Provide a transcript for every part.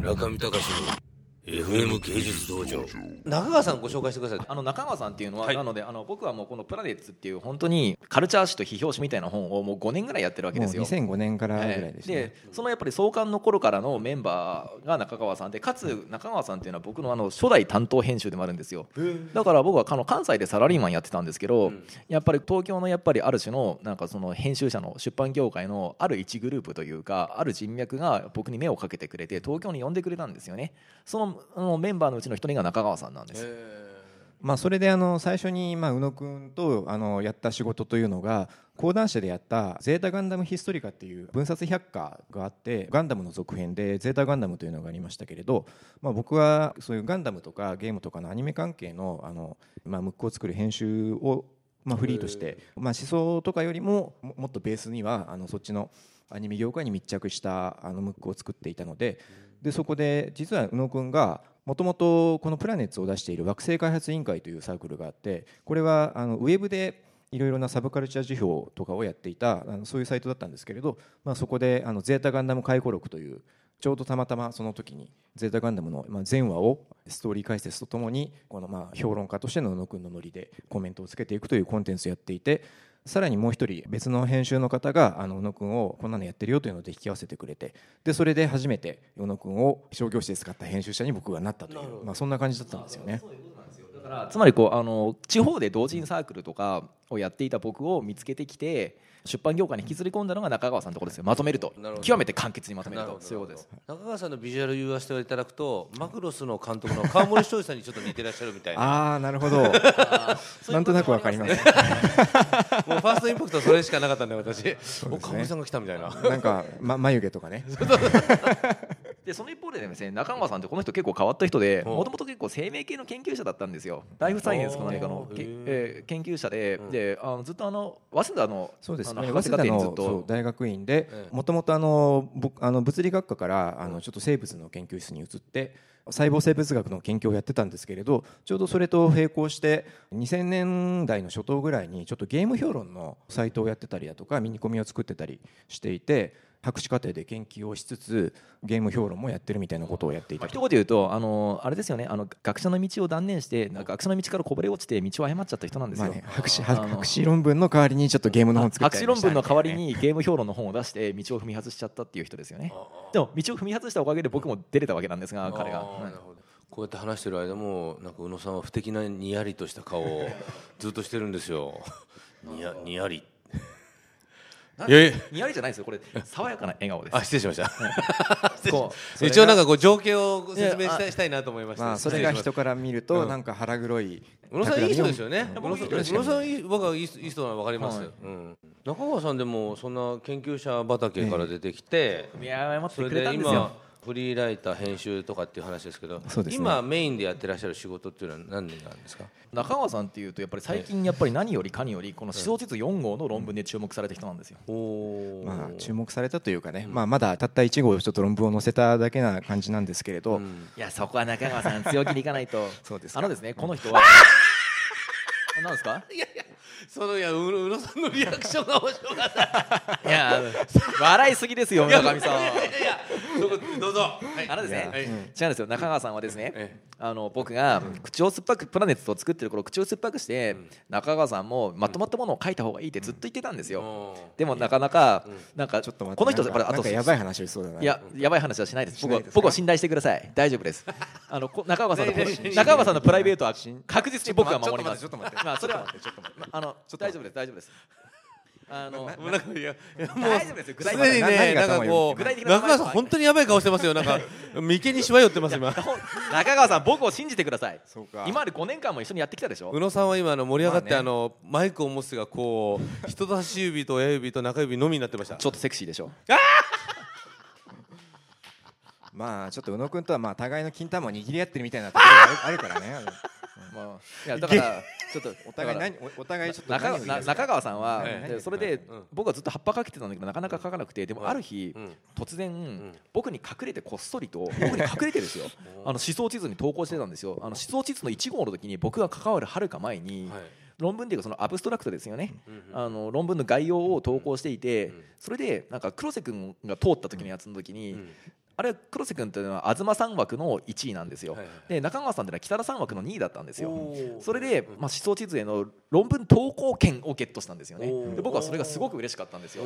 中見隆の FM 芸術道場。中川さんご紹介してください。あの中川さんっていうのは、はい。なのであの僕はもうこの「プラネッツ」っていう本当にカルチャー誌と批評誌みたいな本をもう5年ぐらいやってるわけですよ。2005年からぐらいえですね、えでそのやっぱり創刊の頃からのメンバーが中川さんでかつ中川さんっていうのは僕のあの初代担当編集でもあるんですよ。だから僕はあの関西でサラリーマンやってたんですけど、やっぱり東京のやっぱりある種のなんかその編集者の出版業界のある一グループというかある人脈が僕に目をかけてくれて東京に呼んでくれたんですよね。そのあのメンバーのうちの一人が中川さんなんです。まあ、それであの最初にまあ宇野君とあのやった仕事というのが講談社でやった「ゼータガンダムヒストリカ」っていう分冊百科があってガンダムの続編で「ゼータガンダム」というのがありましたけれど、まあ、僕はそういうガンダムとかゲームとかのアニメ関係のあの、まあ、ムックを作る編集を、まあ、フリーとして、まあ、思想とかよりもももっとベースにはあのそっちのアニメ業界に密着したあのムックを作っていたのででそこで実は宇野君がもともとこのプラネッツを出している惑星開発委員会というサークルがあってこれはあのウェブでいろいろなサブカルチャー辞表とかをやっていたあのそういうサイトだったんですけれど、まあ、そこであのゼータガンダム回顧録というちょうどたまたまその時にゼータガンダムのまあ全話をストーリー解説とともにこのまあ評論家としての宇野君のノリでコメントをつけていくというコンテンツをやっていてさらにもう一人別の編集の方があの宇野君をこんなのやってるよというので引き合わせてくれてでそれで初めて宇野君を商業誌で使った編集者に僕がなったという、まあ、そんな感じだったんですよね。だからつまりこうあの地方で同人サークルとかをやっていた僕を見つけてきて出版業界に引きずり込んだのが中川さんのところですよ。まとめると。なるほど。極めて簡潔にまとめると。そういうことです。中川さんのビジュアル言わせていただくとマクロスの監督の川森翔さんにちょっと似てらっしゃるみたいな。ああなるほど。なんとなくわかります。もうファーストインパクトはそれしかなかったんで私。お川森さんが来たみたいな。なんか、ま、眉毛とかね でその一方でですね中川さんってこの人結構変わった人でう。んもともと結構生命系の研究者だったんですよ。ライフサイエンスか何かのけえー研究者でであのずっとあの早稲田のそうです。あのね博士課程にずっそうと大学院でええ。もともとあの僕あの物理学科からあのちょっと生物の研究室に移って細胞生物学の研究をやってたんですけれどちょうどそれと並行して2000年代の初頭ぐらいにちょっとゲーム評論のサイトをやってたりだとかミニコミを作ってたりしていて博士課程で研究をしつつゲーム評論もやってるみたいなことをやっていたと。まあ一言言うとあのあれですよね。あの学者の道を断念してなんか学者の道からこぼれ落ちて道を誤っちゃった人なんですよ、まあね、博士博士論文の代わりにちょっとゲームの本作っ博士論文の代わりにゲーム評論の本を出して道を踏み外しちゃったっていう人ですよね。でも道を踏み外したおかげで僕も出れたわけなんですが彼が。なるほどこうやって話してる間もなんか宇野さんは不敵なにやりとした顔をずっとしてるんですよ。にやにやりにやりじゃないですよ。これ爽やかな笑顔です。あ失礼しました。こう一応なんかこう情景を説明したいいした。いなと思いましてまあ、それが人から見ると、うん。なんか腹黒い宇野さんいい人ですよね。宇僕野さん僕はいいいい人なの分かります。はい。うん。中川さんでもそんな研究者畑から出てきて、いや謝ってくれそれでたんですよ。今フリーライター編集とかっていう話ですけど、ね。今メインでやってらっしゃる仕事っていうのは何なんですか？中川さんっていうとやっぱり最近やっぱり何よりかによりこの思想実4号の論文で注目された人なんですよ。おお。まあ、注目されたというかね、まあ、まだたった1号ちょっと論文を載せただけな感じなんですけれど、うん。いやそこは中川さん強気にいかないと。そうですか。あのですねこの人は。あ何ですか？そのいやう宇野さんのリアクションが面白かった。いや笑いすぎですよ村上さんいやいやどうぞ。はい。あのですね、はい。違うんですよ。中川さんはですね、えあの僕が口を酸っぱくプラネットを作ってる頃口を酸っぱくして、中川さんもまとまったものを書いた方がいいってずっと言ってたんですよ、うんでもなかなか、なんかちょっと待ってこの人これあとやばい話そうだな。いややばい話はしないです。僕は僕を信頼してください。大丈夫です。あのこ中川さんの 中川さんのプライベートは確実に僕が守ります。ちょっと待ってまあそれはあの大丈夫です大丈夫ですあのもうなんかいやもうすでにねなんかこう中川さん本当にやばい顔してますよ。なんか眉間にしわ寄ってます今。中川さん僕を信じてください。そうか。今まで5年間も一緒にやってきたでしょ。宇野さんは今あの盛り上がって、まあのマイクを持つがこう人差し指と親指と中指のみになってました。ちょっとセクシーでしょ。まあちょっと宇野君とはまあ互いの金玉を握り合ってるみたいなところがあるからねまあいやだからちょっとお互い何おお互いちょっと中中川さんは、それで、うん。僕はずっと葉っぱかけてたんだけどなかなか書かなくてでもある日、うん。突然、ん。僕に隠れてこっそりと僕に隠れてですよ。あの思想地図に投稿してたんですよ。あの思想地図の1号の時に僕が関わるはるか前に、はい。論文っていうかそのアブストラクトですよね、うんあの論文の概要を投稿していて、んそれでなんか黒瀬君が通った時のやつの時に、んあれ黒瀬君っていうのは東三枠の1位なんですよ、はいはいで中川さんっていうのは北田三枠の2位だったんですよ。それで、まあ、思想地図への論文投稿権をゲットしたんですよね。で僕はそれがすごく嬉しかったんですよ。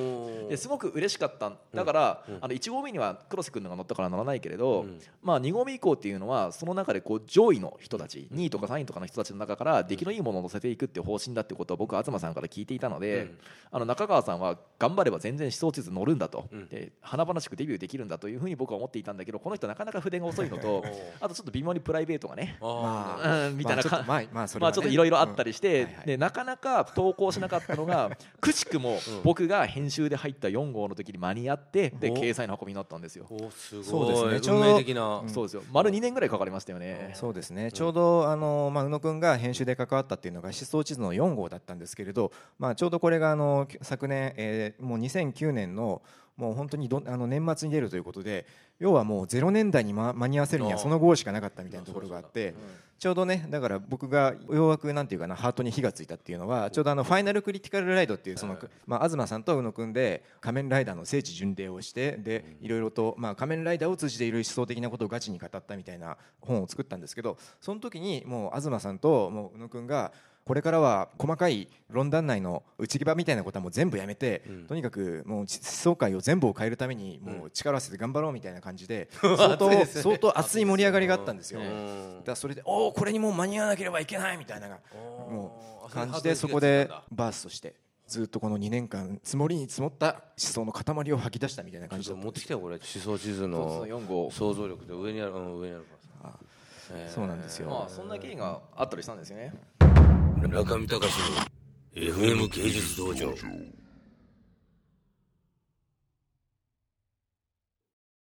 ですごく嬉しかっただから、あの1号目には黒瀬君のが乗ったから乗らないけれど、うん。まあ、2号目以降っていうのはその中でこう上位の人たち2位とか3位とかの人たちの中から出来のいいものを乗せていくっていう方針だってことを僕は東さんから聞いていたので、うん。あの中川さんは頑張れば全然思想地図乗るんだと、うん。で華々しくデビューできるんだというふうに僕は思っていたんだけどこの人なかなか筆が遅いのと あとちょっと微妙にプライベートがねまあうんみたいな。かまあちょっとまあまあそれまあちょっといろいろあったりして、うん。はいはい。でなかなか投稿しなかったのが くしくも僕が編集で入った4号の時に間に合ってでお掲載の運びになったんですよ、おすごい。そうですね。ちょう運ど命的な、そうですよ。丸2年ぐらいかかりましたよね、そうですね、ちょうどあの、まあ、宇野君が編集で関わったっていうのが思想地図の4号だったんですけれど、まあ、ちょうどこれがあの昨年、えーもう2009年のもう本当にどあの年末に出るということで要はもう0年代に、ま、間に合わせるにはその号しかなかったみたいなところがあって。ちょうどねだから僕がようやくなんていうかなハートに火がついたっていうのはちょうどあのファイナルクリティカルライドっていうその、まあ、東さんと宇野君で仮面ライダーの聖地巡礼をしてでいろいろと、まあ、仮面ライダーを通じていろいろ思想的なことをガチに語ったみたいな本を作ったんですけどその時にもう東さんともう宇野君がこれからは細かい論壇内の内際みたいなことはもう全部やめて、ん。とにかくもう思想会を全部を変えるためにもう力を合わせて頑張ろうみたいな感じで 相当相当熱い盛り上がりがあったんですよ。うん。だからそれでおおこれにもう間に合わなければいけないみたいなもう感じであそこでバーストしてずっとこの2年間積もりに積もった思想の塊を吐き出したみたいな感じだった持ってきてよこれ。思想地図そうのそう4号。想像力で上にある、うん、上にあるからさ。えーそうなんですよ。まあそんな経緯があったりしたんですよね中見隆の FM 芸術道場。